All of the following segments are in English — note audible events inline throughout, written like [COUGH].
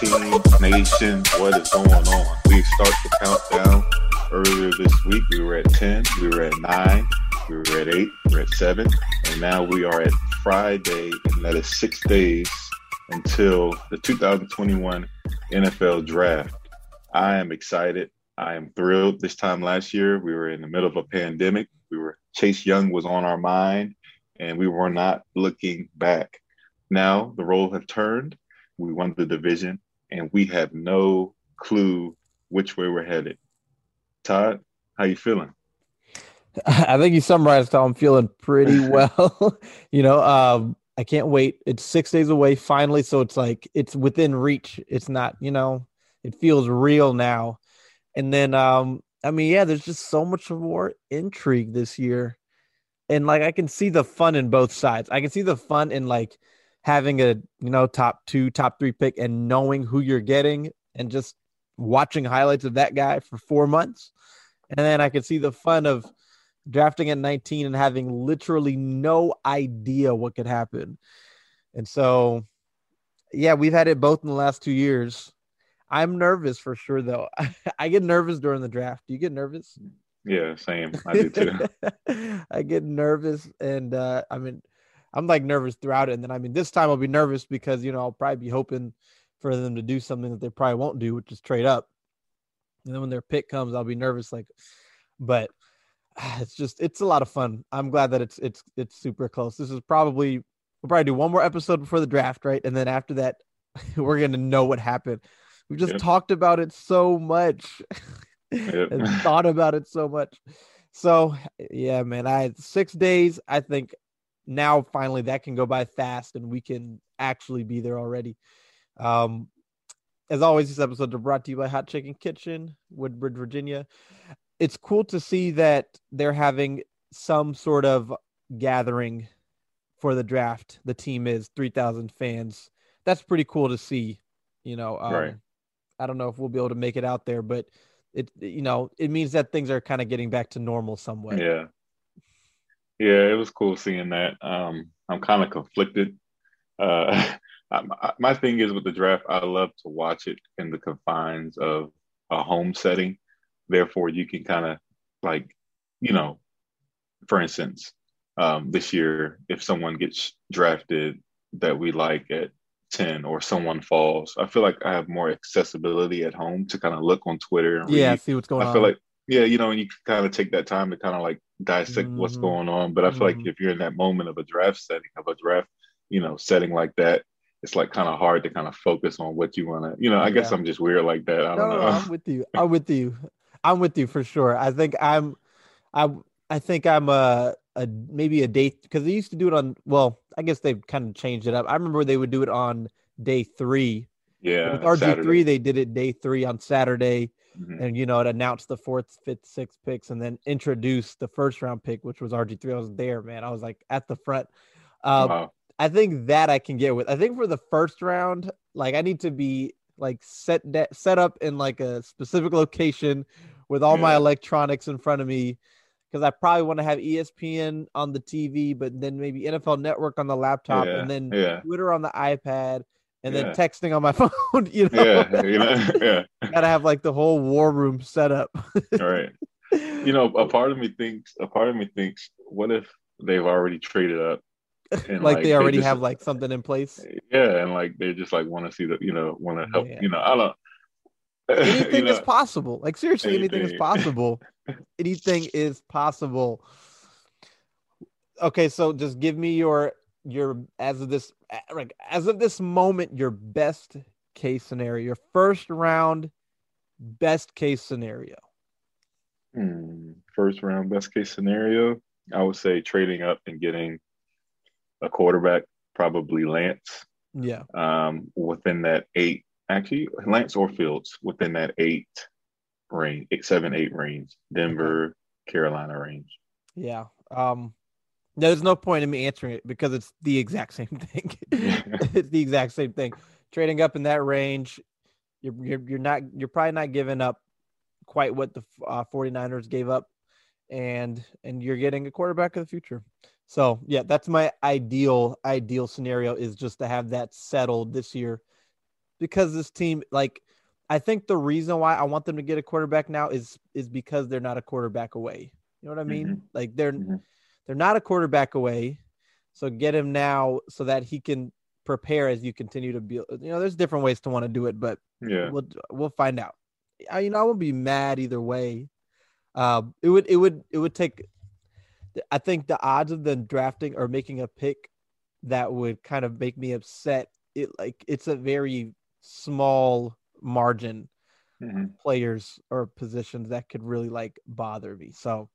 team nation, what is going on? We start the countdown earlier this week. We were at 10, we were at 9, we were at 8, we we're at 7, and now we are at Friday, and that is six days until the 2021 NFL draft. I am excited. I am thrilled. This time last year, we were in the middle of a pandemic. We were Chase Young was on our mind, and we were not looking back. Now the roles have turned. We won the division, and we have no clue which way we're headed. Todd, how you feeling? [LAUGHS] I think you summarized how I'm feeling pretty [LAUGHS] well. [LAUGHS] you know, um, I can't wait. It's six days away finally, so it's like it's within reach. It's not, you know, it feels real now. And then, um, I mean, yeah, there's just so much more intrigue this year, and like I can see the fun in both sides. I can see the fun in like having a you know top two, top three pick, and knowing who you're getting, and just watching highlights of that guy for four months. And then I could see the fun of drafting at 19 and having literally no idea what could happen. And so, yeah, we've had it both in the last two years. I'm nervous for sure, though. [LAUGHS] I get nervous during the draft. Do you get nervous? Yeah, same. I do too. [LAUGHS] I get nervous, and uh, I mean, I'm like nervous throughout it. And then, I mean, this time I'll be nervous because you know I'll probably be hoping for them to do something that they probably won't do, which is trade up. And then when their pick comes, I'll be nervous. Like, but [SIGHS] it's just it's a lot of fun. I'm glad that it's it's it's super close. This is probably we'll probably do one more episode before the draft, right? And then after that, [LAUGHS] we're gonna know what happened. We just Yep. talked about it so much [LAUGHS] Yep. and thought about it so much. So yeah, man, I had six days. I think now finally that can go by fast and we can actually be there already. Um, as always, these episodes are brought to you by Hot Chicken Kitchen, Woodbridge, Virginia. It's cool to see that they're having some sort of gathering for the draft. The team is 3,000 fans. That's pretty cool to see. You know, um, Right. I don't know if we'll be able to make it out there, but it, you know, it means that things are kind of getting back to normal somewhat. Yeah. Yeah, it was cool seeing that. Um, I'm kind of conflicted. Uh, [LAUGHS] I- my- thing is with the draft, I love to watch it in the confines of a home setting. Therefore, you can kind of like, you know, for instance, um, this year, if someone gets drafted that we like at 10 or someone falls, I feel like I have more accessibility at home to kind of look on Twitter and Yeah, read see what's going I on. feel like, yeah, you know, and you kind of take that time to kind of like dissect what's Mhm. going on. But I feel like Mhm. if you're in that moment of a draft setting, of a draft, you know, setting like that, it's like kind of hard to kind of focus on what you want to, you know, I guess I'm just weird like that. I don't no, know. I'm with you. [LAUGHS] I'm with you. I'm with you for sure. I think I'm, I, I think I'm a, a maybe a day because they used to do it on. Well, I guess they've kind of changed it up. I remember they would do it on day three. yeah. With RG Saturday. three, they did it day three on Saturday, Mhm. and you know it announced the fourth, fifth, sixth picks, and then introduced the first round pick, which was RG three. I was there, man. I was like at the front. Uh, Wow. I think that I can get with. I think for the first round, like I need to be like set that set up in like a specific location with all my electronics in front of me because I probably want to have ESPN on the TV, but then maybe NFL Network on the laptop, Yeah, and then yeah. Twitter on the iPad, and then texting on my [LAUGHS] phone. You know, Yeah. You know, [LAUGHS] yeah. [LAUGHS] gotta have like the whole war room set up. All right. You know, a part of me thinks, a part of me thinks, what if they've already traded up? and, like, they already just- have like something in place. Yeah, and like they just like want to see the, you know, want to help. Man. You know, I don't. Anything you is possible. Like seriously, anything is possible. anything is possible. Okay, so just give me your your as of this like as of this moment your best case scenario, your first round best case scenario. Hmm. First round best case scenario, I would say trading up and getting a quarterback, probably Lance, Yeah. um, within that eight. Actually, Lance or Fields within that eight range, eight, seven, eight range. Denver, Carolina range. Yeah. Um there's no point in me answering it because it's the exact same [LAUGHS] thing. [LAUGHS] it's the exact same thing. Trading up in that range, you're you're, you're not you're probably not giving up quite what the uh, 49ers gave up and and you're getting a quarterback of the future. So, yeah, that's my ideal ideal scenario is just to have that settled this year because this team like I think the reason why I want them to get a quarterback now is is because they're not a quarterback away. You know what I mean? Like they're Mhm. They're not a quarterback away. So get him now so that he can prepare as you continue to build. You know, there's different ways to want to do it, but Yeah. we'll we'll find out. I, you know, I won't be mad either way. Um, it would it would it would take. I think the odds of them drafting or making a pick that would kind of make me upset. It like it's a very small margin Mhm. players or positions that could really like bother me. So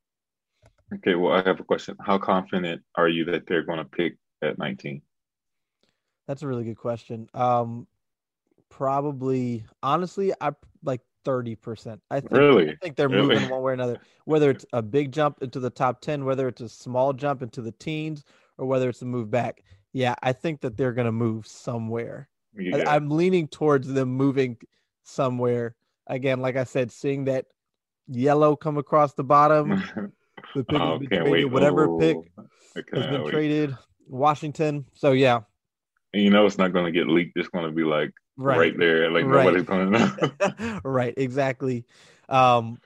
Okay. Well, I have a question. How confident are you that they're going to pick at 19? that's a really good question. Um, probably honestly, I like thirty percent. I think Really? I think they're Really? moving one way or another. Whether it's a big jump into the top ten, whether it's a small jump into the teens, or whether it's a move back. Yeah, I think that they're gonna move somewhere. I- I'm leaning towards them moving somewhere. Again, like I said, seeing that yellow come across the bottom, [LAUGHS] the pick oh, can't wait. whatever pick Oh, has been wait. traded, Washington. So yeah, And you know it's not going to get leaked. It's going to be like right, right, there. Like Right. nobody's going to know. [LAUGHS] right, exactly. Um,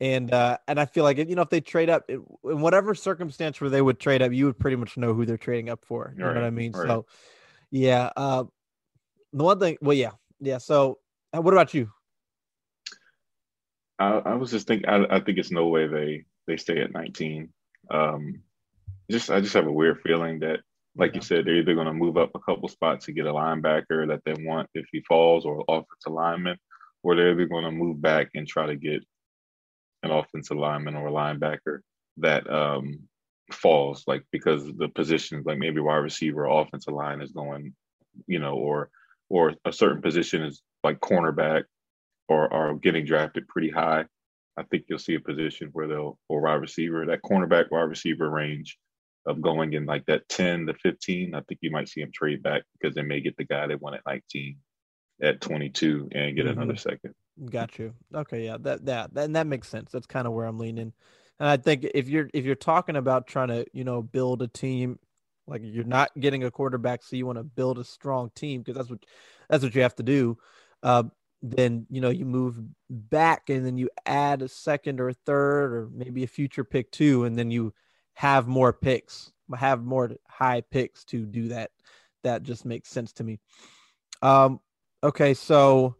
and uh, and I feel like you know if they trade up in in whatever circumstance where they would trade up, you would pretty much know who they're trading up for. You know what I mean? right. So, yeah. Uh, the one thing, well, yeah, yeah. So, uh, what about you? I, I was just thinking. I, I think it's no way they they stay at 19. Um, just I just have a weird feeling that, like you said, they're either going to move up a couple spots to get a linebacker that they want if he falls, or offensive lineman, or they're either going to move back and try to get an offensive lineman or a linebacker that um falls, like because the positions, like maybe wide receiver, or offensive line is going, you know, or or a certain position is like cornerback or are getting drafted pretty high. I think you'll see a position where they'll or wide receiver, that cornerback wide receiver range of going in like that 10 to 15. I think you might see them trade back because they may get the guy they want at 19 at 22 and get Mhm. another second. Got you. Okay, yeah, that that that, and that makes sense. That's kind of where I'm leaning. And I think if you're if you're talking about trying to, you know, build a team, like you're not getting a quarterback, so you want to build a strong team because that's what that's what you have to do. Uh, then you know you move back and then you add a second or a third or maybe a future pick too, and then you have more picks, have more high picks to do that. That just makes sense to me. Um, okay, so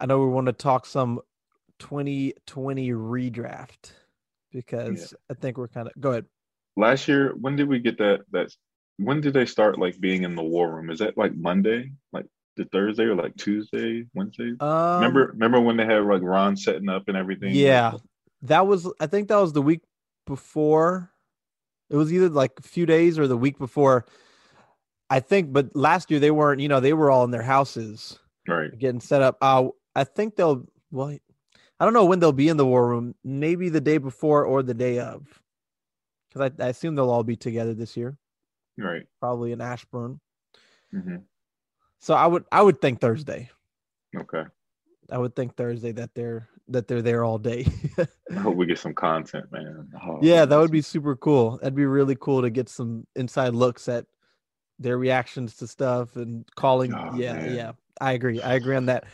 I know we want to talk some 2020 redraft because I think we're kind of go ahead. Last year, when did we get that? That's when did they start like being in the war room? Is that like Monday, like the Thursday, or like Tuesday, Wednesday? Um, remember, remember when they had like Ron setting up and everything? Yeah, that was. I think that was the week before. It was either like a few days or the week before. I think, but last year they weren't. You know, they were all in their houses right. getting set up. Uh, I think they'll. Well, I don't know when they'll be in the war room. Maybe the day before or the day of, because I, I assume they'll all be together this year. Right. Probably in Ashburn. hmm So I would I would think Thursday. Okay. I would think Thursday that they're that they're there all day. I hope we get some content, man. Oh, yeah, that would be super cool. That'd be really cool to get some inside looks at their reactions to stuff and calling. Oh, yeah, man. yeah. I agree. I agree on that.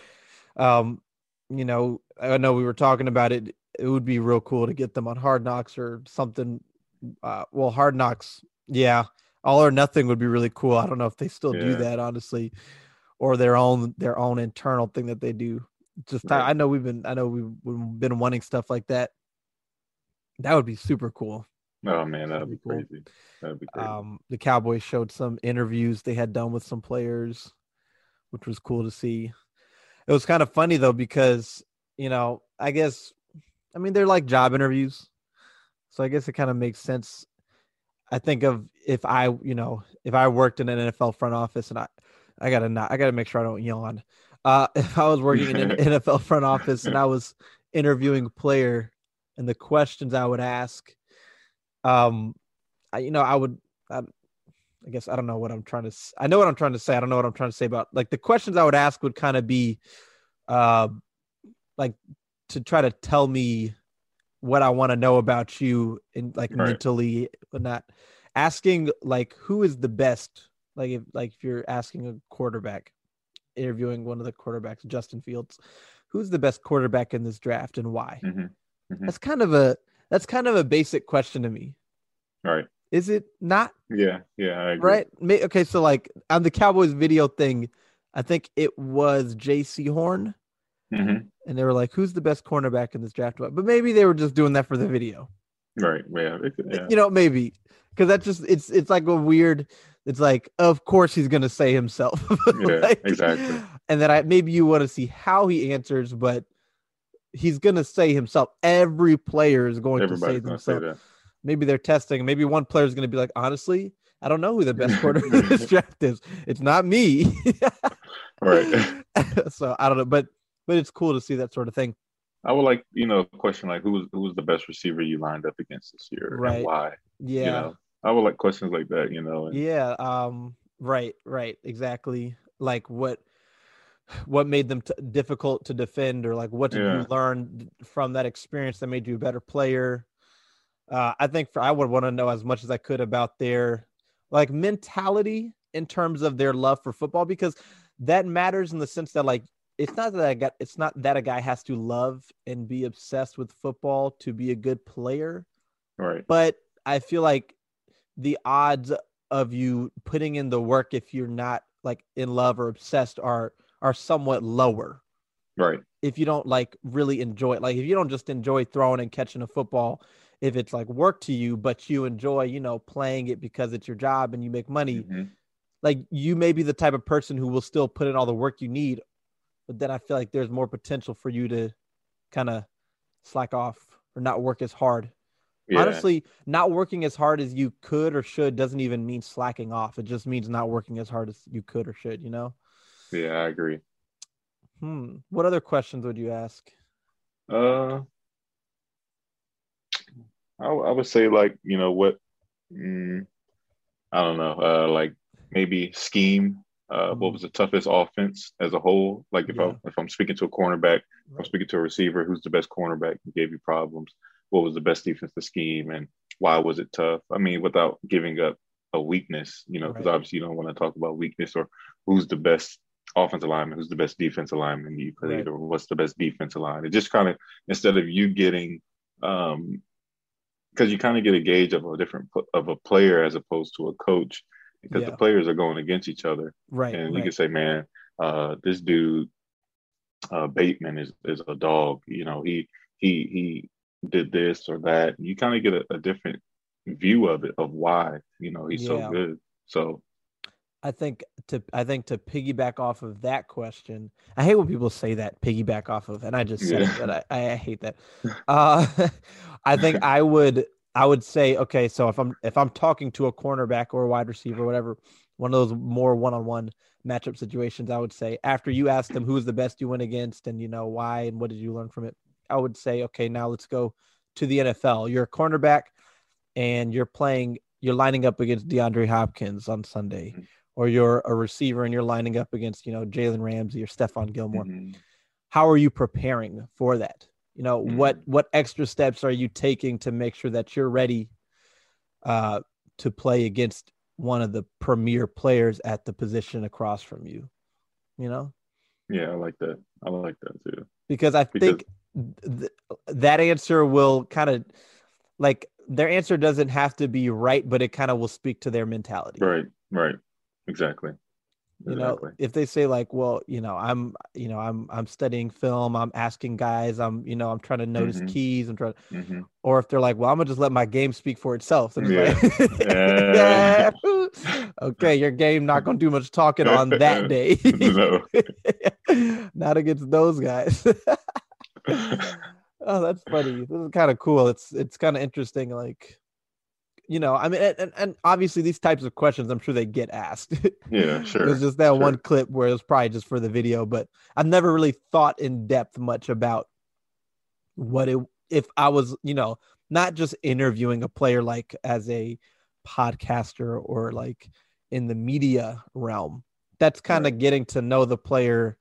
Um, you know, I know we were talking about it. It would be real cool to get them on Hard Knocks or something. Uh, well, Hard Knocks, yeah, all or nothing would be really cool. I don't know if they still do that, honestly, or their own their own internal thing that they do. Just I- Right. I know we've been I know we've, we've been wanting stuff like that That would be super cool. Oh man, that'd be Pretty crazy. That'd be crazy. Um, the Cowboys showed some interviews they had done with some players, which was cool to see. It was kind of funny though because you know I guess I mean they're like job interviews, so I guess it kind of makes sense. I think of if I you know if I worked in an NFL front office and I I gotta not I gotta make sure I don't yawn. Uh, [LAUGHS] if I was working in an [LAUGHS] NFL front office and I was interviewing a player and the questions I would ask, um, I, you know, I would, I, I guess I don't know what I'm trying to. I know what I'm trying to say. I don't know what I'm trying to say about like the questions I would ask would kind of be, uh, like to try to tell me what I want to know about you and like Right. mentally, but not asking like who is the best. Like if like if you're asking a quarterback, interviewing one of the quarterbacks, Justin Fields, who's the best quarterback in this draft and why? Mhm. Mhm. That's kind of a that's kind of a basic question to me. Right. Is it not? Yeah. Yeah. I agree. Right? Okay, so like on the Cowboys video thing, I think it was Jaycee Horn, Mhm. and they were like, "Who's the best cornerback in this draft?" But maybe they were just doing that for the video. Right. Yeah. yeah. You know, maybe because that's just it's it's like a weird. It's like, of course he's gonna say himself. [LAUGHS] Yeah, Like, exactly. And then I maybe you want to see how he answers, but he's gonna say himself. Every player is going to say Everybody's gonna say themselves. that. maybe they're testing. Maybe one player is to be like, honestly, I don't know who the best [LAUGHS] quarterback in this draft is. It's not me. [LAUGHS] Right. so I don't know, but but it's cool to see that sort of thing. I would like, you know, a question like who was who was the best receiver you lined up against this year Right. and why? Yeah, You know, I would like questions like that. You know, and, yeah. Um, right, right, exactly. Like what what made them t- difficult to defend, or like what did Yeah. you learn from that experience that made you a better player? Uh, I think for I would want to know as much as I could about their like mentality in terms of their love for football because that matters in the sense that like it's not that I got it's not that a guy has to love and be obsessed with football to be a good player, right. but I feel like the odds of you putting in the work if you're not like in love or obsessed are are somewhat lower Right. if you don't like really enjoy it. Like if you don't just enjoy throwing and catching a football, if it's like work to you, but you enjoy, you know, playing it because it's your job and you make money, Mhm. like you may be the type of person who will still put in all the work you need, but then I feel like there's more potential for you to kind of slack off or not work as hard. Yeah. Honestly, not working as hard as you could or should doesn't even mean slacking off. It just means not working as hard as you could or should, you know? Yeah, I agree. Hmm. What other questions would you ask? Uh, I, I would say like you know what, mm, I don't know. Uh, like maybe scheme. Uh, what was the toughest offense as a whole? Like if Yeah. I if I'm speaking to a cornerback, if I'm speaking to a receiver, who's the best cornerback who gave you problems? What was the best defensive scheme, and why was it tough? I mean, without giving up a weakness, you know, because Right. obviously you don't want to talk about weakness or who's the best offensive lineman, who's the best defensive lineman you played, Right. or what's the best defensive line. It just kind of instead of you getting, um, because you kind of get a gauge of a different of a player as opposed to a coach, because Yeah. the players are going against each other, Right. and you right. can say, man, uh, this dude, uh, Bateman is is a dog. You know, he he he did this or that. You kind of get a, a different view of it of why you know he's Yeah. so good. So I think to I think to piggyback off of that question, I hate when people say that piggyback off of, and I just said it, Yeah. but I, I I hate that. Uh, [LAUGHS] I think I would I would say okay, so if I'm if I'm talking to a cornerback or a wide receiver, whatever, one of those more one-on-one matchup situations, I would say after you ask them who's the best you went against and you know why and what did you learn from it, I would say okay, now let's go to the NFL. You're a cornerback and you're playing you're lining up against DeAndre Hopkins on Sunday Mhm. or you're a receiver and you're lining up against, you know, Jalen Ramsey or Stephon Gilmore. mhm. How are you preparing for that? You know, what Mhm. what extra steps are you taking to make sure that you're ready uh to play against one of the premier players at the position across from you? You know? yeah, I like that. I like that too. Because I Because- think th- that answer will kind of like their answer doesn't have to be right, but it kind of will speak to their mentality. Right, right, exactly. You know, Exactly. if they say like, well, you know, I'm, you know, I'm, I'm studying film. I'm asking guys. I'm, you know, I'm trying to notice Mhm. keys. I'm trying. hmm Or if they're like, well, I'm gonna just let my game speak for itself. It's like, Yeah. [LAUGHS] yeah. [LAUGHS] okay, your game not gonna do much talking on that [LAUGHS] day. not against those guys. oh, that's funny. This is kind of cool. It's it's kind of interesting. Like, you know, I mean, and, and- obviously these types of questions, I'm sure they get asked. [LAUGHS] Yeah, sure. It was just that sure. one clip where it was probably just for the video, but I've never really thought in depth much about what it if I was, you know, not just interviewing a player like as a podcaster or like in the media realm. That's kind of getting to know the player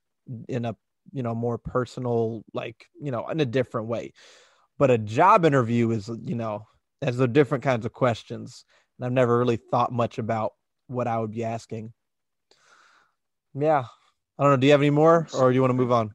in a you know more personal like you know in a different way but a job interview is you know has the different kinds of questions and i've never really thought much about what i would be asking yeah i don't know do you have any more or do you want to move on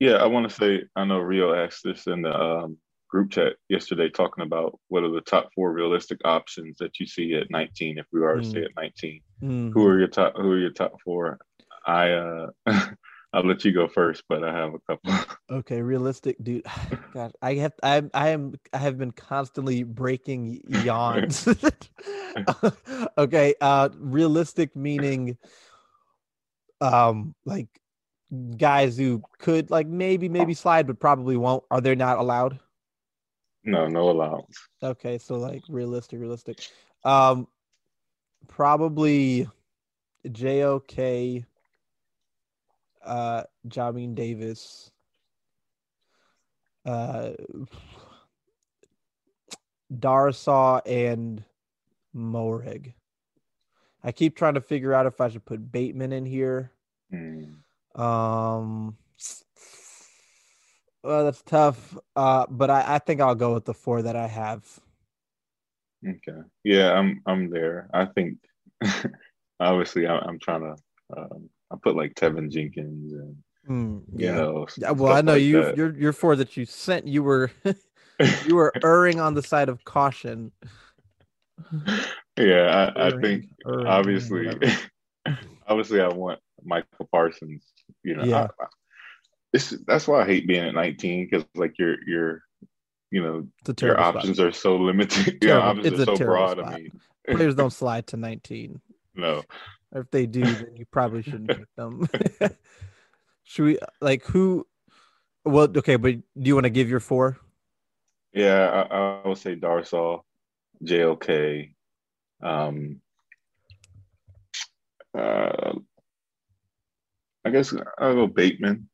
Yeah, I want to say I know Rio asked this in the um, group chat yesterday, talking about what are the top four realistic options that you see at 19 if we are to stay Mm. at 19. Mm. Who are your top? Who are your top four? I uh, [LAUGHS] I'll let you go first, but I have a couple. okay realistic dude. [SIGHS] Gosh i have i i am i have been constantly breaking [LAUGHS] yawns. [LAUGHS] [LAUGHS] Okay uh realistic meaning um like guys who could like maybe maybe slide but probably won't. Are they not allowed? No, no allowance. okay so like realistic realistic. Um probably jok uh jamin davis uh Darrisaw and Moehrig. I keep trying to figure out if I should put Bateman in here. Hmm. Um, well, that's tough. Uh, but I, I think I'll go with the four that I have. Okay. Yeah, I'm I'm there. I think [LAUGHS] obviously I, I'm trying to um, I put like Teven Jenkins and Hmm, you know Yeah, well, I know like you. that. Your your four that you sent, you were [LAUGHS] you were erring on the side of caution. yeah, I, I think erring, obviously [LAUGHS] obviously I want Micah Parsons. You know, Yeah. I, I, it's that's why I hate being at 19 because like your your you know your spot. options are so limited. [LAUGHS] your options It's are a so broad. spot. I mean, Players don't slide to 19. no. Or if they do, then you probably shouldn't pick them. [LAUGHS] Should we like who? Well, okay, but do you want to give your four? Yeah, I, I would say Darrisaw, JLK, um, uh, I guess I'll go Bateman,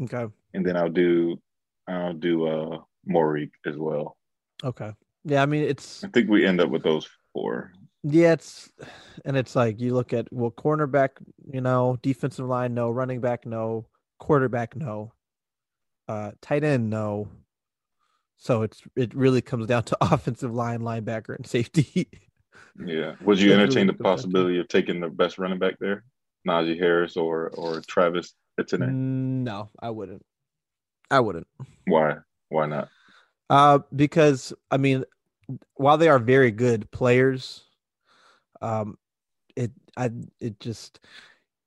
Okay. and then I'll do I'll do uh Moehrig as well. Okay. Yeah, I mean it's I think we end up with those four. Yeah, it's and it's like you look at well, cornerback, you know, defensive line, no, running back, no, quarterback, no, uh, tight end, no. So it's it really comes down to [LAUGHS] offensive line, linebacker, and safety. Yeah. Would you entertain really the possibility of taking the best running back there, Najee Harris or or Travis Etienne? no, I wouldn't. I wouldn't. Why? Why not? Uh, because I mean, while they are very good players, um, it I it just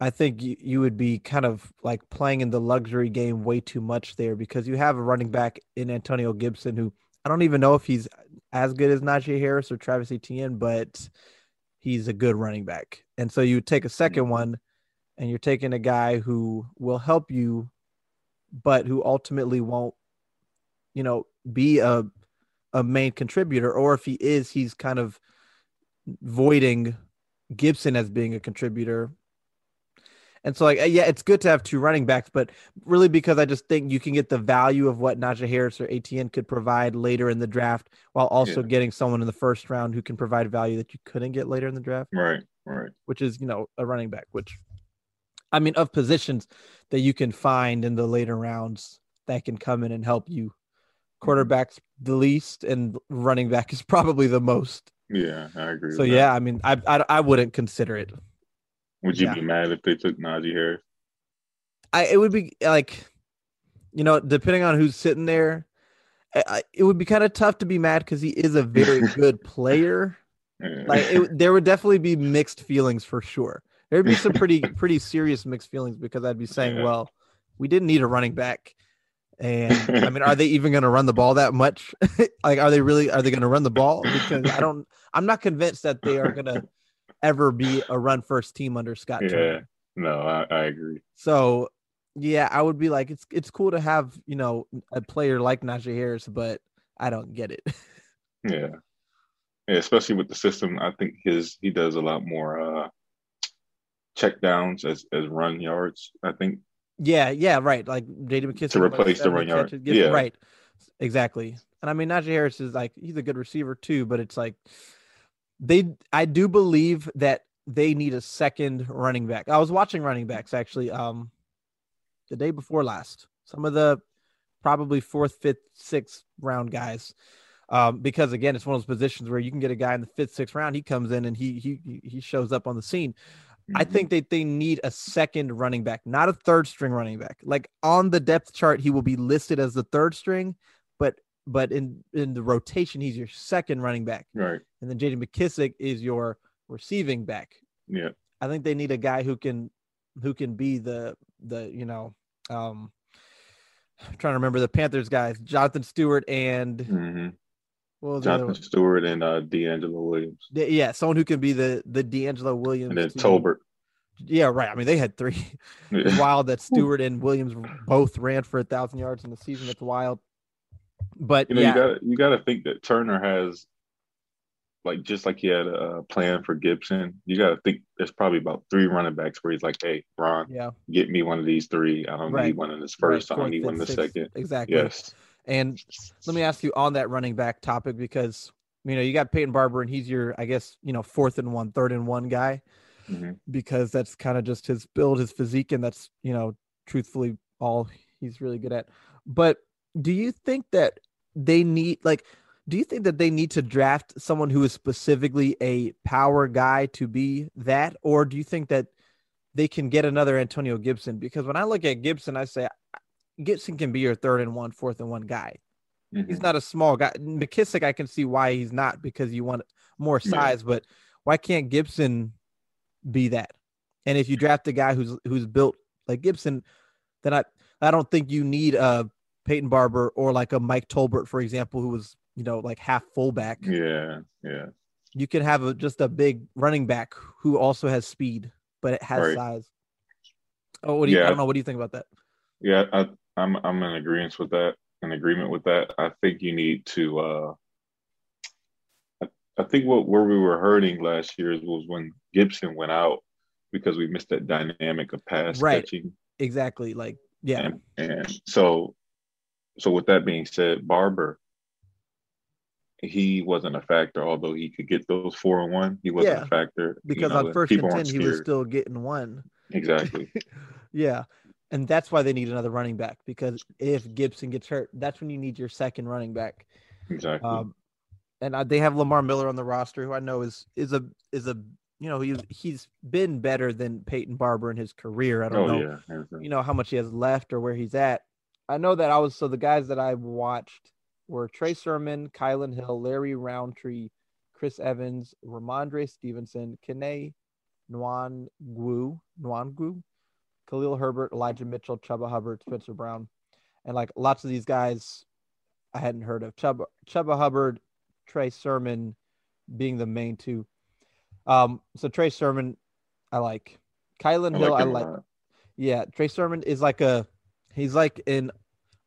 I think you, you would be kind of like playing in the luxury game way too much there because you have a running back in Antonio Gibson who I don't even know if he's as good as Najee Harris or Travis Etienne, but he's a good running back. And so you take a 2nd Mhm. one and you're taking a guy who will help you, but who ultimately won't, you know, be a a main contributor, or if he is, he's kind of voiding Gibson as being a contributor. And so, like, uh, yeah, it's good to have two running backs, but really because I just think you can get the value of what Najee Harris or Etienne could provide later in the draft, while also Yeah. getting someone in the first round who can provide value that you couldn't get later in the draft, Right. Right. which is you know a running back. Which, I mean, of positions that you can find in the later rounds that can come in and help you. Quarterback's the least, and running back is probably the most. Yeah, I agree. So with that. yeah, I mean, I, I I wouldn't consider it. Would you yeah. be mad if they took Najee Harris? I it would be like, you know, depending on who's sitting there, I, I, it would be kind of tough to be mad because he is a very [LAUGHS] good player. Yeah. Like it, there would definitely be mixed feelings for sure there'd be some pretty [LAUGHS] pretty serious mixed feelings because I'd be saying, Yeah. well, we didn't need a running back. And I mean, are they [LAUGHS] even going to run the ball that much? [LAUGHS] like, are they really? Are they going to run the ball? Because I [LAUGHS] don't. I'm not convinced that they are going to ever be a run first team under Scott. Yeah. Turner. No, I, I agree. So, yeah, I would be like, it's it's cool to have you know a player like Najee Harris, but I don't get it. Yeah. Yeah, especially with the system, I think his he does a lot more uh check downs as as run yards. I think Yeah, yeah, right. Like J.D. McKissick To replace the run yard. Yeah. right. Exactly. And I mean, Najee Harris is like he's a good receiver too, but it's like they. I do believe that they need a second running back. I was watching running backs actually, um, the day before last. Some of the probably fourth, fifth, sixth round guys. Um, because again, it's one of those positions where you can get a guy in the fifth, sixth round. He comes in and he he he shows up on the scene. I Mhm. think that they need a second running back, not a third string running back. Like on the depth chart, he will be listed as the third string, but but in in the rotation, he's your second running back, right. and then J.D. McKissick is your receiving back. Yeah. I think they need a guy who can who can be the the you know um I'm trying to remember the Panthers guys, Jonathan Stewart and hmm what was the other Jonathan? Stewart and uh DeAngelo Williams. Yeah, someone who can be the the DeAngelo Williams. And then to- Tolbert. Yeah, right. I mean, they had three. It's [LAUGHS] wild that Stewart and Williams both ran for a thousand yards in the season. That's wild. But You know, yeah, you gotta you gotta think that Turner has like just like he had a plan for Gibson, you gotta think there's probably about three running backs where he's like, Hey, Ron, yeah, get me one of these three. I don't Right. need one in this right, first, I don't need one in the second. Exactly. Yes. And let me ask you on that running back topic because you know you got Peyton Barber and he's your, I guess, you know, fourth and one, third and one guy hmm because that's kind of just his build, his physique, and that's you know, truthfully all he's really good at. But do you think that they need like do you think that they need to draft someone who is specifically a power guy to be that? Or do you think that they can get another Antonio Gibson? Because when I look at Gibson I say Gibson can be your third and one fourth and one guy. He's mm-hmm. not a small guy. McKissick I can see why he's not because you want more Yeah. size but why can't Gibson be that? And if you draft a guy who's who's built like Gibson then I I don't think you need a Peyton Barber or like a Mike Tolbert, for example, who was, you know, like half fullback. Yeah, yeah. You can have a, just a big running back who also has speed, but it has Right. size. Oh, what do you, I don't know. What do you think about that? Yeah, I, I'm I'm in agreement with that. In agreement with that. I think you need to. uh I, I think what where we were hurting last year was when Gibson went out because we missed that dynamic of pass Right. catching, Exactly. Like, yeah, and and so so with that being said, Barber. He wasn't a factor, although he could get those four and one. He wasn't Yeah, a factor you because know, on first and 10, he was still getting one. exactly. [LAUGHS] Yeah. And that's why they need another running back because if Gibson gets hurt, that's when you need your second running back. Exactly. Um, and uh, they have Lamar Miller on the roster, who I know is is a is a you know he's he's been better than Peyton Barber in his career. I don't oh know yeah. you know how much he has left or where he's at. I know that I was so the guys that I watched were Trey Sermon, Kylin Hill, Larry Rountree, Chris Evans, Rhamondre Stevenson, Kene Nwangwu, Nwangwu, Khalil Herbert, Elijah Mitchell, Chuba Hubbard, Spencer Brown, and like lots of these guys I hadn't heard of. Chuba Chuba Hubbard, Trey Sermon being the main two. Um, so Trey Sermon, I like. Kylin Hill, I like. Yeah, Trey Sermon is like a he's like an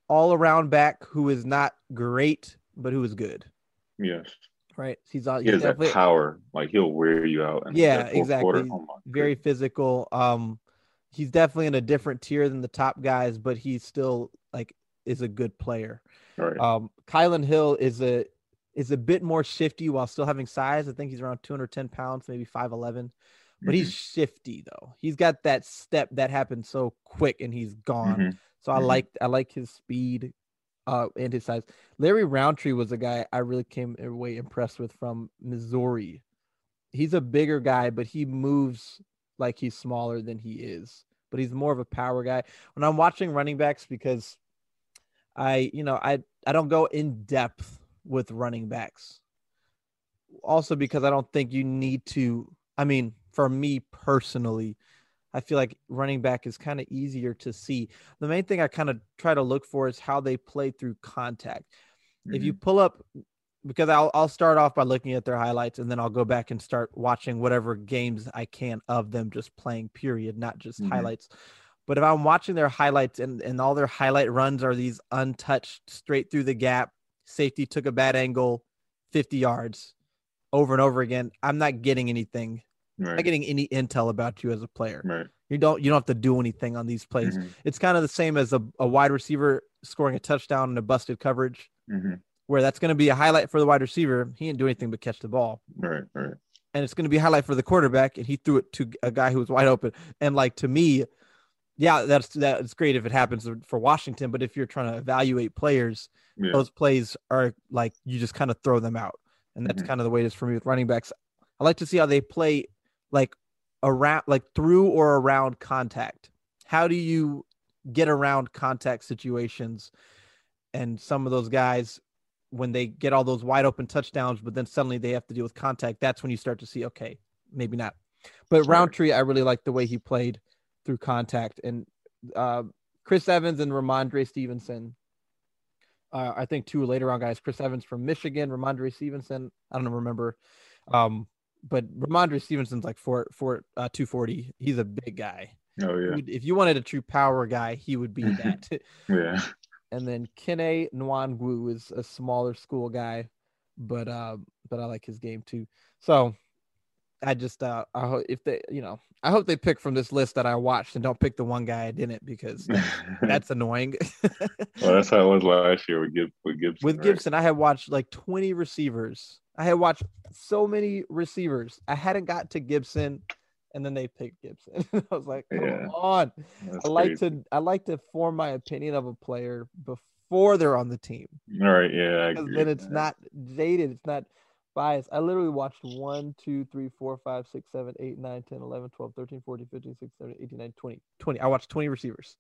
all around back who is not great, but who is good. Yes. Right? He's on He he's has that power. Like he'll wear you out. Yeah, that fourth quarter. exactly. Oh very physical. Um he's definitely in a different tier than the top guys, but he's still like is a good player. Right. Um Kylin Hill is a is a bit more shifty while still having size. I think he's around 210 pounds, maybe 5'11. But he's Mm-hmm. shifty though. He's got that step that happens so quick and he's gone. Mhm. So I Mhm. like I like his speed uh and his size. Larry Rountree was a guy I really came away impressed with from Missouri. He's a bigger guy, but he moves like he's smaller than he is. But he's more of a power guy. When I'm watching running backs because I, you know, I I don't go in depth with running backs. Also because I don't think you need to I mean, for me personally, I feel like running back is kind of easier to see. The main thing I kind of try to look for is how they play through contact. If you mm-hmm. pull up, because I'll I'll start off by looking at their highlights and then I'll go back and start watching whatever games I can of them just playing. Period, not just Mhm. highlights. But if I'm watching their highlights and and all their highlight runs are these untouched straight through the gap, safety took a bad angle, 50 yards, over and over again. I'm not getting anything. I'm not getting any intel about you as a player. right. You don't you don't have to do anything on these plays. Mhm, It's kind of the same as a, a wide receiver scoring a touchdown in a busted coverage, mhm. Where that's going to be a highlight for the wide receiver. He didn't do anything but catch the ball. Right, right. And it's going to be a highlight for the quarterback, and he threw it to a guy who was wide open. And like to me, yeah, that's that's great if it happens for Washington. But if you're trying to evaluate players, Yeah. those plays are like you just kind of throw them out. And that's Mhm. kind of the way it is for me with running backs. I like to see how they play like around like through or around contact. How do you get around contact situations? And some of those guys, when they get all those wide open touchdowns, but then suddenly they have to deal with contact, that's when you start to see, okay, maybe not. But Sure. Rountree, I really like the way he played through contact. And uh, Chris Evans and Rhamondre Stevenson, uh, I think two later on guys, Chris Evans from Michigan, Rhamondre Stevenson. I don't remember. Um, but Rhamondre Stevenson's like four, four, uh, 240. He's a big guy. Oh yeah, If you wanted a true power guy, he would be [LAUGHS] that. yeah. And then Kene Nwangwu is a smaller school guy, but uh, but I like his game too. So I just uh, I hope if they, you know, I hope they pick from this list that I watched and don't pick the one guy I didn't because [LAUGHS] that's annoying. well, that's how it was last year with, Gib- with Gibson. With right? Gibson, I had watched like 20 receivers. I had watched so many receivers. I hadn't got to Gibson, and then they picked Gibson. [LAUGHS] I was like, come Yeah. on. That's I like crazy. to I like to form my opinion of a player before they're on the team. All right, yeah, Because then it's not jaded, it's not biased. I literally watched 1, 2, 3, 4, 5, 6, 7, 8, 9, 10, 11, 12, 13, 14, 15, 16, 17, 18, 19, 20. 20. I watched 20 receivers.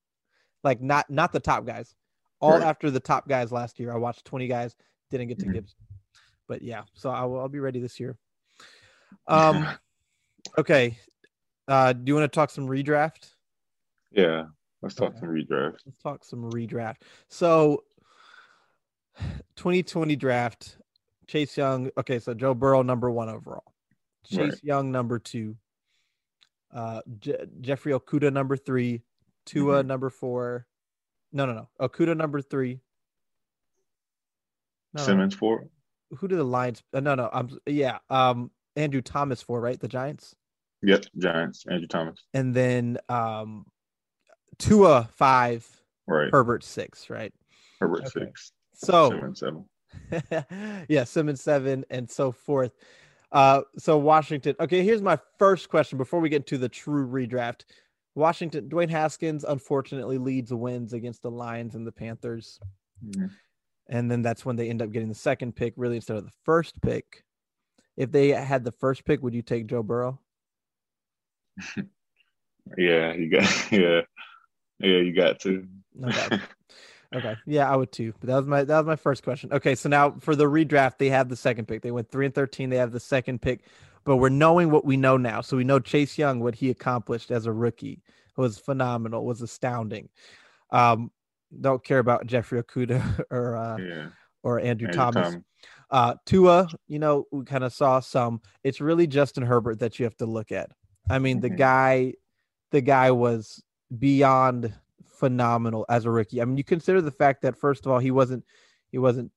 Like not not the top guys. All Right. after the top guys last year. I watched 20 guys, didn't get to Mhm. Gibbs. But yeah, so I will I'll be ready this year. Um [LAUGHS] okay. Uh do you want to talk some redraft? yeah, let's talk Okay. some redraft. Let's talk some redraft. So 2020 draft, Chase Young. Okay, so Joe Burrow number one overall. Chase Right. Young number two. Uh, Je- Jeffrey Okudah number three. Tua Mhm. number four. No, no, no. Okudah number three. No, no, Simmons for Who did the Lions? Uh, no, no. I'm yeah. Um, Andrew Thomas for right the Giants, yep, Giants, Andrew Thomas. and then um, Tua five, Right, Herbert six, right? Herbert okay. six, So Simmons seven. [LAUGHS] yeah, Simmons seven and so forth. Uh, so Washington. Okay, here's my first question before we get to the true redraft. Washington, Dwayne Haskins unfortunately leads the wins against the Lions and the Panthers, Mhm. and then that's when they end up getting the second pick, really instead of the first pick. If they had the first pick, would you take Joe Burrow? Yeah, you got [LAUGHS] yeah, yeah, you got to. Doubt. Okay. Yeah, I would too. But that was my that was my first question. Okay, so now for the redraft, they have the second pick. They went three and thirteen. They have the second pick, but we're knowing what we know now. So we know Chase Young, what he accomplished as a rookie was phenomenal, was astounding. Um, don't care about Jeffrey Okudah [LAUGHS] or uh, yeah, or Andrew, Andrew Thomas. Thomas. Uh, Tua, you know, we kind of saw some. It's really Justin Herbert that you have to look at. I mean, the Mhm. guy, the guy was beyond phenomenal as a rookie. I mean, you consider the fact that first of all, he wasn't he wasn't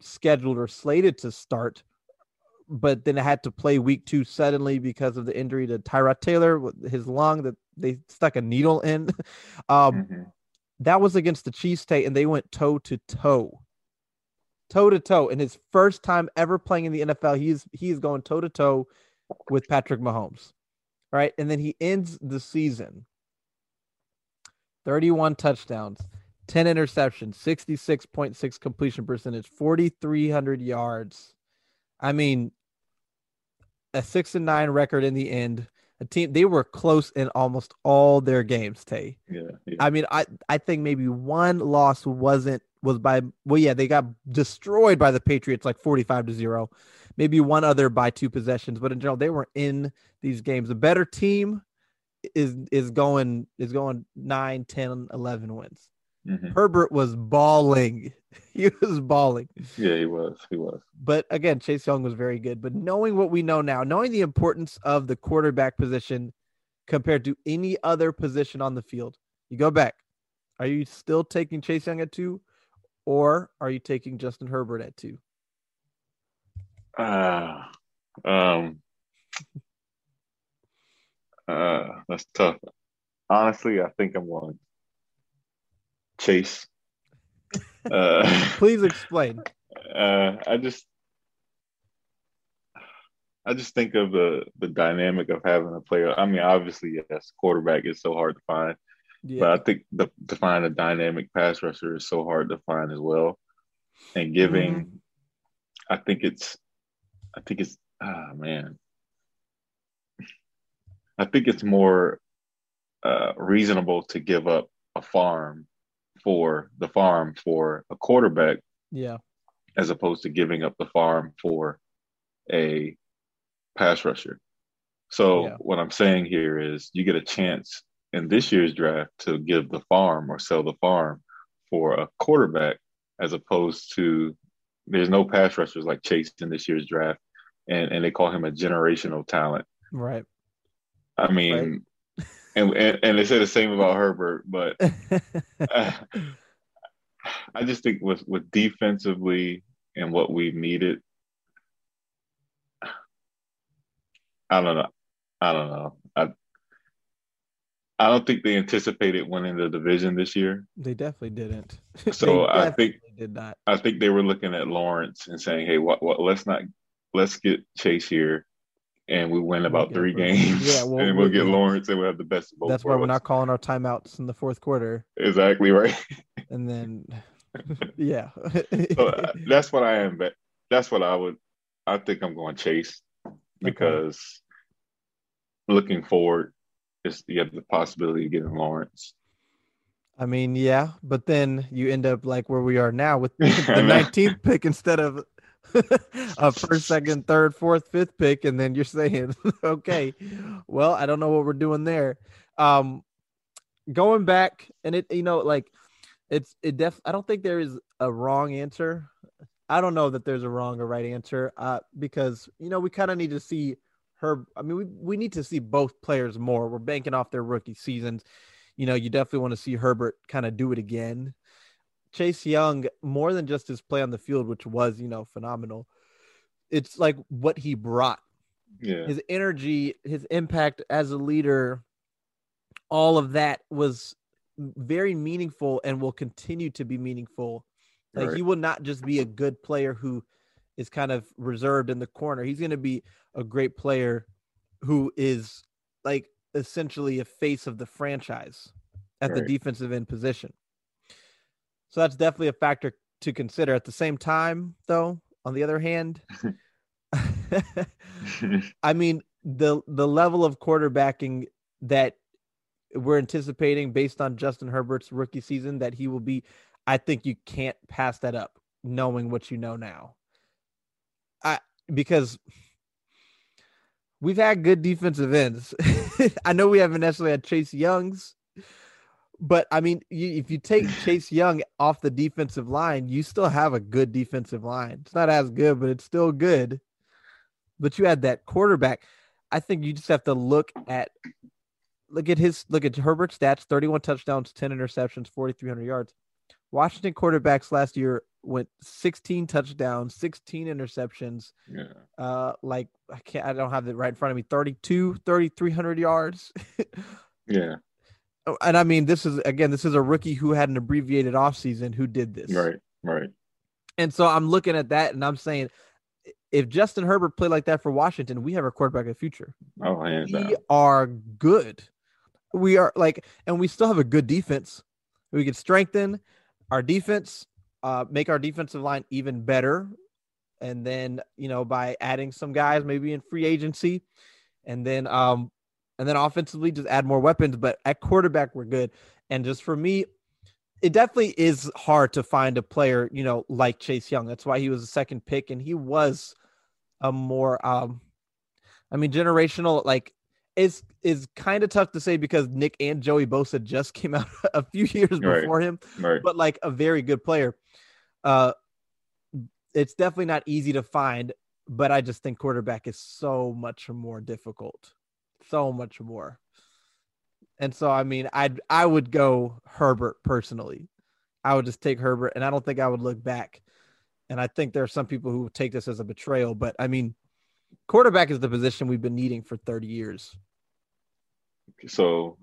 scheduled or slated to start, but then had to play week two suddenly because of the injury to Tyrod Taylor, with his lung that they stuck a needle in. [LAUGHS] um, Mhm. that was against the Chiefs State, and they went toe to toe, toe to toe. In his first time ever playing in the NFL, he's he's going toe to toe with Patrick Mahomes, right? And then he ends the season, thirty-one touchdowns, ten interceptions, sixty-six point six completion percentage, forty-three hundred yards. I mean, a six and nine record in the end. A team they were close in almost all their games. Tay. Yeah, yeah. I mean, I I think maybe one loss wasn't was by well, yeah, they got destroyed by the Patriots like 45 to 0. Maybe one other by two possessions, but in general, they were in these games. A better team is is going is going 9, 10, 11 wins. Mhm. Herbert was balling. [LAUGHS] He was balling. Yeah, he was. He was. But again, Chase Young was very good. But knowing what we know now, knowing the importance of the quarterback position compared to any other position on the field, you go back. Are you still taking Chase Young at two, or are you taking Justin Herbert at two? Ah, um, uh, that's tough. Honestly, I think I'm going Chase. [LAUGHS] Uh, [LAUGHS] Please explain. uh, I just, I just think of the the dynamic of having a player. I mean, obviously, yes, quarterback is so hard to find, but I think the, to find a dynamic pass rusher is so hard to find as well. And giving, I think it's, I think it's, ah man, I think it's more uh, reasonable to give up a farm for the farm for a quarterback yeah, as opposed to giving up the farm for a pass rusher. So Yeah. what I'm saying here is you get a chance in this year's draft to give the farm or sell the farm for a quarterback as opposed to there's no pass rushers like Chase in this year's draft and, and they call him a generational talent. right. I mean [LAUGHS] and, and and they say the same about Herbert, but uh, [LAUGHS] [SIGHS] I just think with with defensively and what we've needed, [SIGHS] I don't know. I don't know. I I don't think they anticipated winning the division this year. they definitely didn't. [LAUGHS] So They I think did not. I think they were looking at Lawrence and saying, "Hey, what, what let's not let's get Chase here, and we win about get three games, Yeah, [LAUGHS] well, and we'll we- get yeah. Lawrence, and we'll have the best of both." That's why we're not calling our timeouts in the fourth quarter, exactly right. [LAUGHS] and then yeah, so uh, that's what I am. But that's what I would. I think I'm going Chase because looking forward, is you have the possibility of getting Lawrence. I mean, yeah, but then you end up like where we are now with [LAUGHS] the 19th pick instead of [LAUGHS] a first, second, third, fourth, fifth pick, and then you're saying, [LAUGHS] okay, well, I don't know what we're doing there. Um, going back, and it, you know, like it's it def. I don't think there is a wrong answer. I don't know that there's a wrong or right answer, uh, because you know we kind of need to see her. I mean, we we need to see both players more. We're banking off their rookie seasons you know, you definitely want to see Herbert kind of do it again. Chase Young, more than just his play on the field, which was, you know, phenomenal. It's like what he brought, Yeah, his energy, his impact as a leader, all of that was very meaningful and will continue to be meaningful. Like Right. he will not just be a good player who is kind of reserved in the corner. He's going to be a great player who is like essentially a face of the franchise at the defensive end position. So that's definitely a factor to consider. At the same time, though, on the other hand, [LAUGHS] I mean the the level of quarterbacking that we're anticipating based on Justin Herbert's rookie season that he will be, I think you can't pass that up knowing what you know now. I because we've had good defensive ends. [LAUGHS] I know we haven't necessarily had Chase Young's, but I mean, you, if you take Chase Young off the defensive line, you still have a good defensive line. It's not as good, but it's still good. But you had that quarterback. I think you just have to look at look at his look at Herbert's stats: thirty-one touchdowns, ten interceptions, forty-three hundred yards. Washington quarterbacks last year went 16 touchdowns, 16 interceptions, yeah, uh like I can't I don't have it right in front of me 32 3300 yards. [LAUGHS] yeah, Oh, and I mean this is again this is a rookie who had an abbreviated offseason who did this. right, right. And so I'm looking at that and I'm saying if Justin Herbert played like that for Washington, we have a quarterback of the future. Oh, hands down. We are good. We are like and we still have a good defense. We could strengthen our defense, uh, make our defensive line even better. And then, you know, by adding some guys maybe in free agency, and then um and then offensively just add more weapons. But at quarterback, we're good. And just for me, it definitely is hard to find a player, you know, like Chase Young. That's why he was a second pick, and he was a more, um, I mean, generational. Like, is is kind of tough to say because Nick and Joey Bosa just [LAUGHS] came out a few years Right. before him, Right. but like a very good player. Uh, it's definitely not easy to find, but I just think quarterback is so much more difficult, so much more. And so, I mean, I'd I would go Herbert personally. I would just take Herbert, and I don't think I would look back. And I think there are some people who take this as a betrayal, but I mean, quarterback is the position we've been needing for 30 years. So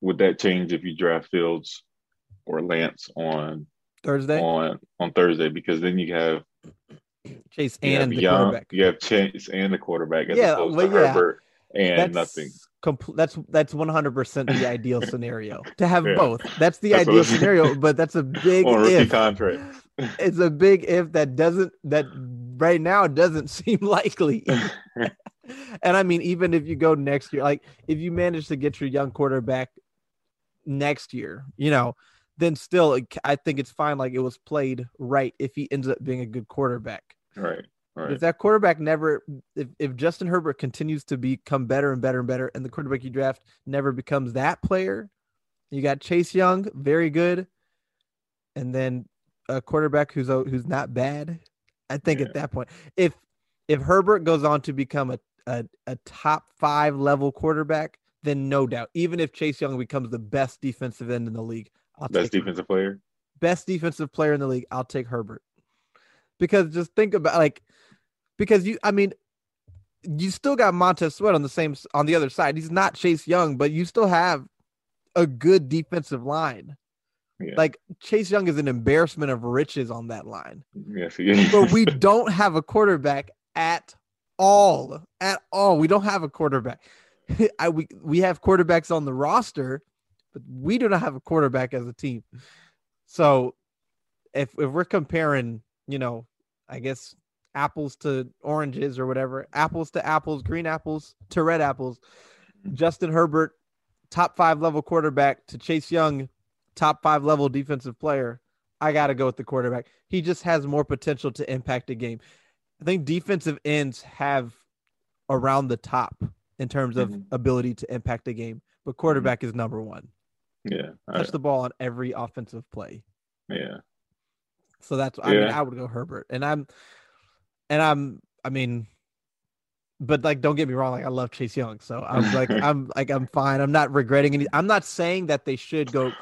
would that change if you draft Fields or Lance on Thursday, on on Thursday? Because then you have Chase you have and the Young, quarterback. you have Chase and the quarterback as Yeah, opposed well, to yeah. Herbert and that's nothing. compl- that's that's 100% the ideal [LAUGHS] scenario to have Yeah. both. That's the That's ideal scenario, but that's a [LAUGHS] big on if. contract. It's a big if that doesn't that right now doesn't [LAUGHS] seem likely. [LAUGHS] and I mean, even if you go next year, like if you manage to get your young quarterback next year, you know, then still I think it's fine. Like it was played right if he ends up being a good quarterback. Right. Right. If that quarterback never, if, if Justin Herbert continues to become better and better and better, and the quarterback you draft never becomes that player, you got Chase Young, very good, and then a quarterback who's who's not bad. I think Yeah. at that point, if if Herbert goes on to become a, a a top five level quarterback, then no doubt, even if Chase Young becomes the best defensive end in the league, I'll Best take defensive player. best defensive player in the league, I'll take Herbert. Because just think about like because you I mean you still got Montez Sweat on the same on the other side. He's not Chase Young, but you still have a good defensive line. Yeah. Like Chase Young is an embarrassment of riches on that line. yes, he is. But we [LAUGHS] don't have a quarterback at all. At all. We don't have a quarterback. [LAUGHS] I we we have quarterbacks on the roster, but we do not have a quarterback as a team. So if if we're comparing, you know, I guess apples to oranges or whatever, apples to apples, green apples to red apples, mm-hmm. Justin Herbert, top five level quarterback to Chase Young, top five level defensive player. I got to go with the quarterback. He just has more potential to impact a game. I think defensive ends have around the top in terms of Mhm. ability to impact a game, but quarterback is number one. yeah. Touch the ball on every offensive play. yeah. So that's I mean I would go Herbert, and I'm and I'm I mean, but like don't get me wrong, like I love Chase Young, so I'm like [LAUGHS] I'm like I'm fine. I'm not regretting any. I'm not saying that they should go.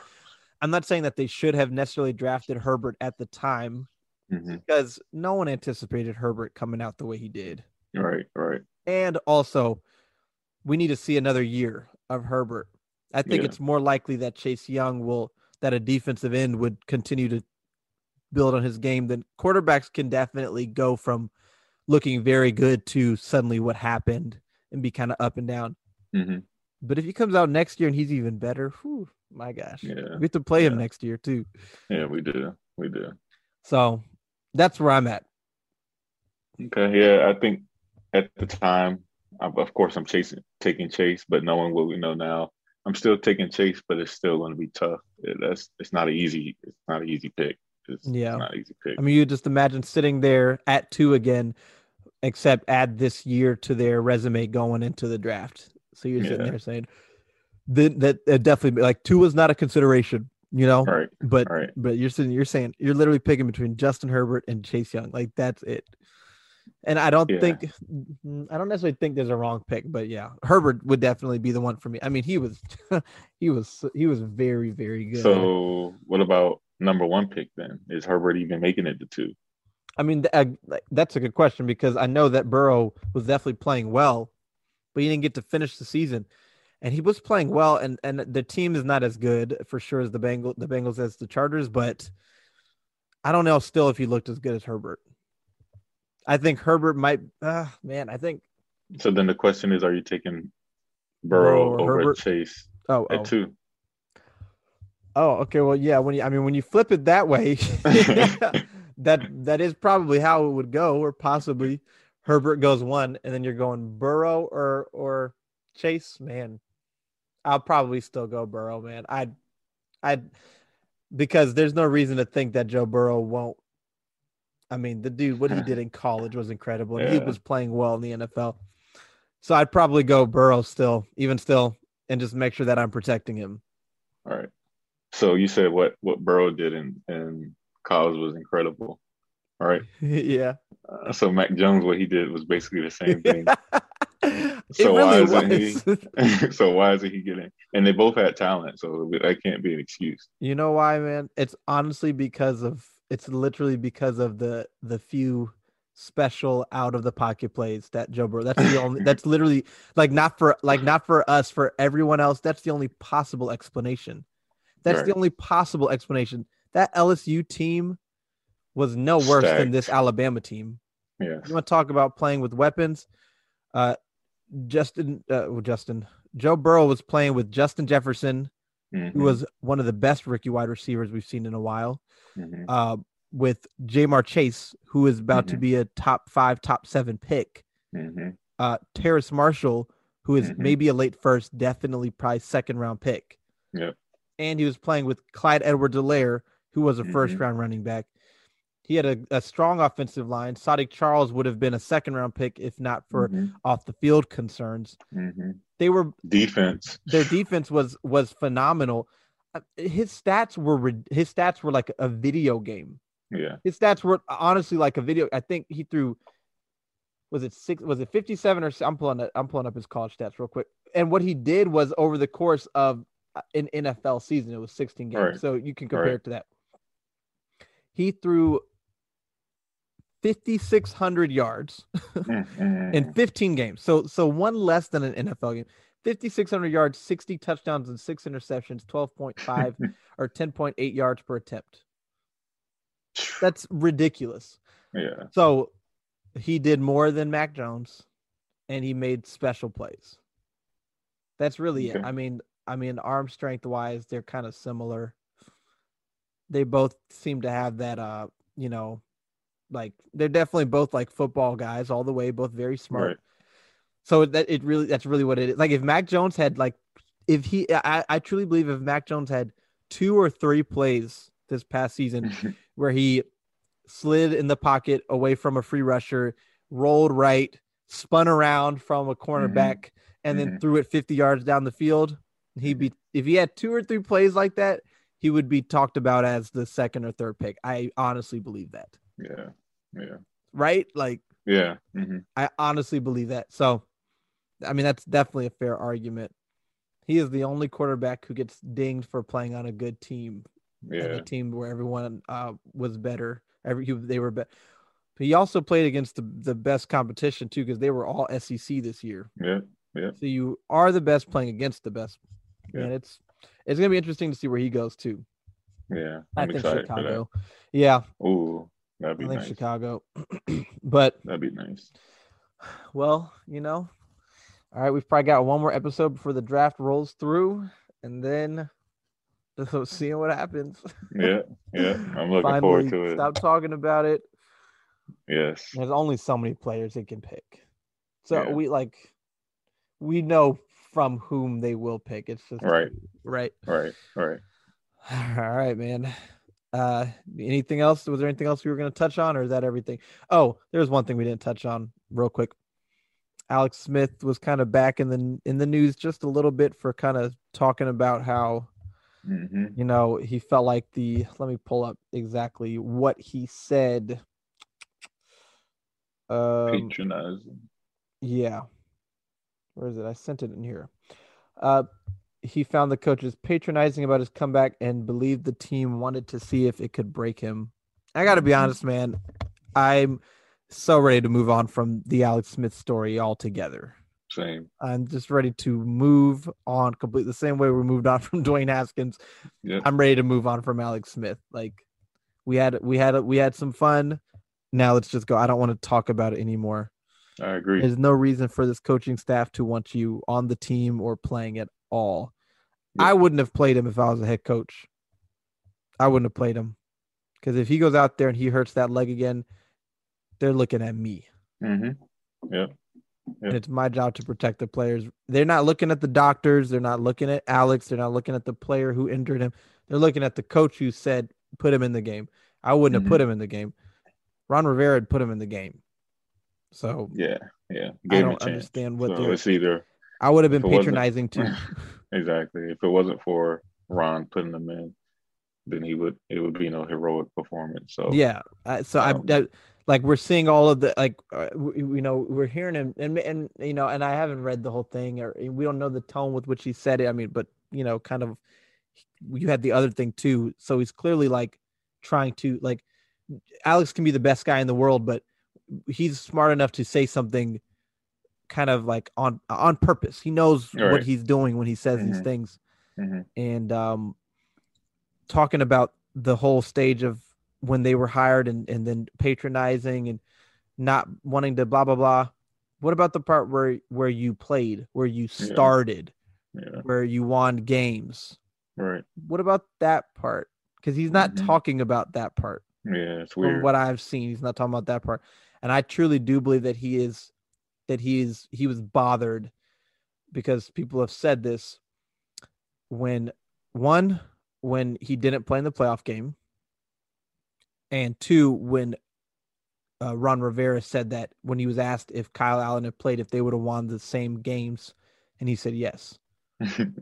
I'm not saying that they should have necessarily drafted Herbert at the time hmm because no one anticipated Herbert coming out the way he did, Right. Right. and also we need to see another year of Herbert. I think Yeah. it's more likely that Chase Young will that a defensive end would continue to build on his game, then quarterbacks can definitely go from looking very good to suddenly what happened and be kind of up and down. hmm But if he comes out next year and he's even better, whew, my gosh, Yeah. we have to play him next year too. Yeah. We do. We do. So that's where I'm at. Okay. Yeah. I think at the time, of course, I'm chasing, taking Chase, but knowing what we know now, I'm still taking Chase, but it's still going to be tough. That's it's not an easy. It's not an easy pick. It's, it's Yeah. not an easy pick. I mean, you just imagine sitting there at two again, except add this year to their resume going into the draft. So you're sitting Yeah. there saying that that that definitely like two was not a consideration, you know. Right. But Right. but you're sitting you're saying you're literally picking between Justin Herbert and Chase Young. Like that's it. And I don't Yeah. think I don't necessarily think there's a wrong pick, but yeah, Herbert would definitely be the one for me. I mean, he was [LAUGHS] he was he was very very good. So what about number one pick then? Is Herbert even making it to two? I mean, uh, that's a good question because I know that Burrow was definitely playing well, but he didn't get to finish the season, and he was playing well. And and the team is not as good for sure as the Bengal the Bengals as the Chargers, but I don't know still if he looked as good as Herbert. I think Herbert might. Uh, man, I think. So then the question is, are you taking Burrow over Herbert? Chase Oh, at oh, two? oh, okay. Well, yeah. When you, I mean, when you flip it that way, [LAUGHS] [LAUGHS] that that is probably how it would go, or possibly Herbert goes one, and then you're going Burrow or or Chase. Man, I'll probably still go Burrow. Man, I'd I'd because there's no reason to think that Joe Burrow won't. I mean, the dude, what he did in college was incredible. and He was playing well in the NFL. So I'd probably go Burrow still, even still, and just make sure that I'm protecting him. All right. So you said what what Burrow did in in college was incredible. All right. [LAUGHS] yeah. Uh, so Mac Jones, what he did was basically the same thing. [LAUGHS] So why isn't was. [LAUGHS] so why isn't he getting? And they both had talent, so that can't be an excuse. You know why, man? It's honestly because of it's literally because of the the few special out of the pocket plays that Joe Burrow. That's the only. That's [LAUGHS] literally like not for like not for us for everyone else. That's the only possible explanation. That's the only possible explanation. That LSU team was no worse than this Alabama team. Yeah. You want to talk about playing with weapons? Uh, Justin, uh, well, Justin, Joe Burrow was playing with Justin Jefferson, Mhm, who was one of the best rookie wide receivers we've seen in a while. mhm. Uh, with Ja'Marr Chase, who is about to Mhm. be a top five, top seven pick. Mhm. Uh, Terrace Marshall, who is Mhm. maybe a late first, definitely probably second round pick. Yep. And he was playing with Clyde Edwards-Helaire, who was a first Mhm. round running back. He had a, a strong offensive line. Saahdiq Charles would have been a second round pick if not for Mhm. off the field concerns. Mhm. They were defense. their [LAUGHS] defense was was phenomenal. Uh, His stats were his stats were like a video game. Yeah. His stats were honestly like a video. I think he threw was it six was it 57 or I'm pulling it, I'm pulling up his college stats real quick. And what he did was over the course of uh, an NFL season, it was 16 games. Right. So you can compare Right. it to that. He threw 5600 yards [LAUGHS] in 15 games. So so one less than an NFL game. 5600 yards, 60 touchdowns and 6 interceptions, 12.5 [LAUGHS] or 10.8 yards per attempt. That's ridiculous. yeah. So he did more than Mac Jones and he made special plays. That's really it. I mean, I mean arm strength wise, they're kind of similar. They both seem to have that uh, you know, like they're definitely both like football guys all the way, both very smart. Right. So that it really that's really what it is. Like if Mac Jones had like if he I, I truly believe if Mac Jones had two or three plays this past season [LAUGHS] where he slid in the pocket away from a free rusher, rolled right, spun around from a cornerback, and then Mhm. threw it 50 yards down the field. He'd be if he had two or three plays like that, he would be talked about as the second or third pick. I honestly believe that. Yeah. Yeah. Right? Like Yeah. hmm I honestly believe that. So, I mean, that's definitely a fair argument. He is the only quarterback who gets dinged for playing on a good team, and Yeah. a team where everyone uh, was better. Every they were better. He also played against the, the best competition too, because they were all SEC this year. Yeah. Yeah. So you are the best playing against the best, Yeah. and it's it's gonna be interesting to see where he goes too. Yeah. i I'm think excited Chicago. Yeah. Ooh, that'd I be think nice. Chicago. [CLEARS THROAT] but That'd be nice. Well, you know, all right, we've probably got one more episode before the draft rolls through, and then [LAUGHS] just seeing what happens. Yeah. Yeah. I'm looking Finally, forward to it. stop talking about it. Yes. There's only so many players they can pick, so Yeah. we like we know from whom they will pick. It's just Right. right. Right. Right. [SIGHS] All right, man. Uh, anything else? Was there anything else we were going to touch on, or is that everything? Oh, there's one thing we didn't touch on real quick. Alex Smith was kind of back in the in the news just a little bit for kind of talking about how hmm you know he felt like the. Let me pull up exactly what he said. Um, Patronizing. yeah. Where is it? I sent it in here. Uh, he found the coaches patronizing about his comeback and believed the team wanted to see if it could break him. I got to be Mhm. honest, man. I'm so ready to move on from the Alex Smith story altogether. Same. I'm just ready to move on complete the same way we moved on [LAUGHS] from Dwayne Haskins. Yep. I'm ready to move on from Alex Smith. Like we had we had we had some fun. Now let's just go. I don't want to talk about it anymore. I agree. There's no reason for this coaching staff to want you on the team or playing at all. Yeah. I wouldn't have played him if I was a head coach. I wouldn't have played him because if he goes out there and he hurts that leg again, they're looking at me. hmm Yep. And it's my job to protect the players. They're not looking at the doctors. They're not looking at Alex. They're not looking at the player who injured him. They're looking at the coach who said put him in the game. I wouldn't Mhm. have put him in the game. Ron Rivera had put him in the game. So Yeah, yeah. I Gave a don't understand what so they're it's either I would have been If it wasn't- patronizing [LAUGHS] too. exactly if it wasn't for Ron putting them in, then he would it would be no heroic performance. So Yeah. Uh, so I, Um, that, like we're seeing all of the like uh, we, you know we're hearing him and and you know and I haven't read the whole thing or we don't know the tone with which he said it. I mean, but you know, kind of you had the other thing too. So he's clearly like trying to like Alex can be the best guy in the world, but he's smart enough to say something kind of like on on purpose. He knows what he's doing when he says these Mhm. things mhm. and um talking about the whole stage of when they were hired and and then patronizing and not wanting to blah blah blah what about the part where where you played where you started yeah, where you won games right. what about that part because he's not Mhm. talking about that part Yeah, it's from weird. what i've seen he's not talking about that part and i truly do believe that he is that he is he was bothered because people have said this when one when he didn't play in the playoff game and two when uh, ron rivera said that when he was asked if kyle allen had played if they would have won the same games and he said yes [LAUGHS] and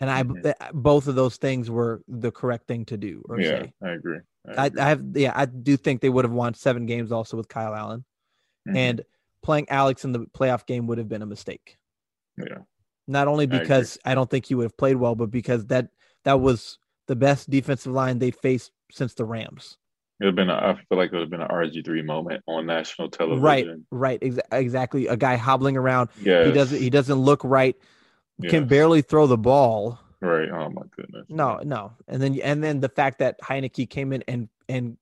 i th- both of those things were the correct thing to do or yeah, say I agree. I, agree. I have yeah i do think they would have won seven games also with kyle allen Mhm. and playing alex in the playoff game would have been a mistake yeah, not only because I, don't think he would have played well, but because that that was the best defensive line they faced since the Rams. it would have been. A, I feel like it would have been an RG three moment on national television. Right, right, exa- exactly. A guy hobbling around. Yeah, He doesn't. He doesn't look right. Can barely throw the ball. Right. Oh my goodness. No, no. And then and then the fact that Heinicke came in and and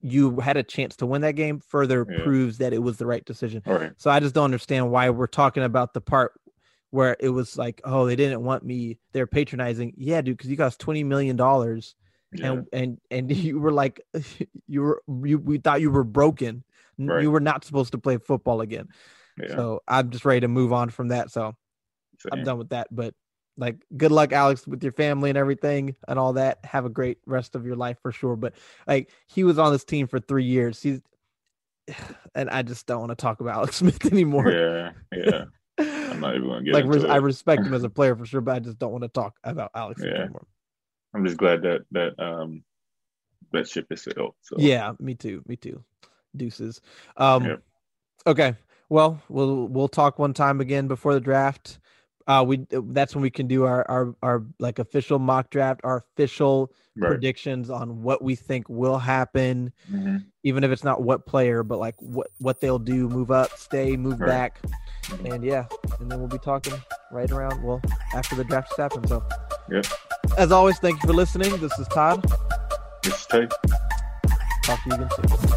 you had a chance to win that game further Yeah. proves that it was the right decision. Right. So I just don't understand why we're talking about the part where it was like, oh, they didn't want me. They're patronizing. Yeah, dude, because you cost twenty million dollars, Yeah. and and and [LAUGHS] you were like, [LAUGHS] you were you we thought you were broken. Right. You were not supposed to play football again. yeah. So I'm just ready to move on from that. So I'm done with that. But like, good luck, Alex, with your family and everything and all that. Have a great rest of your life for sure. But like, he was on this team for three years. He's, [SIGHS] and I just don't want to talk about [LAUGHS] Alex Smith anymore. Yeah. Yeah. I'm not even gonna get [LAUGHS] like, res- I respect him as a [LAUGHS] player for sure, but I just don't want to talk about Alex Yeah. anymore. I'm just glad that that um that ship is sailed. So Yeah, me too. Me too. Deuces. Um, Yep. okay. Well, we'll we'll talk one time again before the draft. Uh, we that's when we can do our our our like official mock draft, our official right. predictions on what we think will happen, Mhm. even if it's not what player, but like what what they'll do, move up, stay, move Right. back, Mhm. and yeah, and then we'll be talking right around well after the draft has happened. So, Yep. as always, thank you for listening. This is Todd. This is Tay. Talk to you again soon.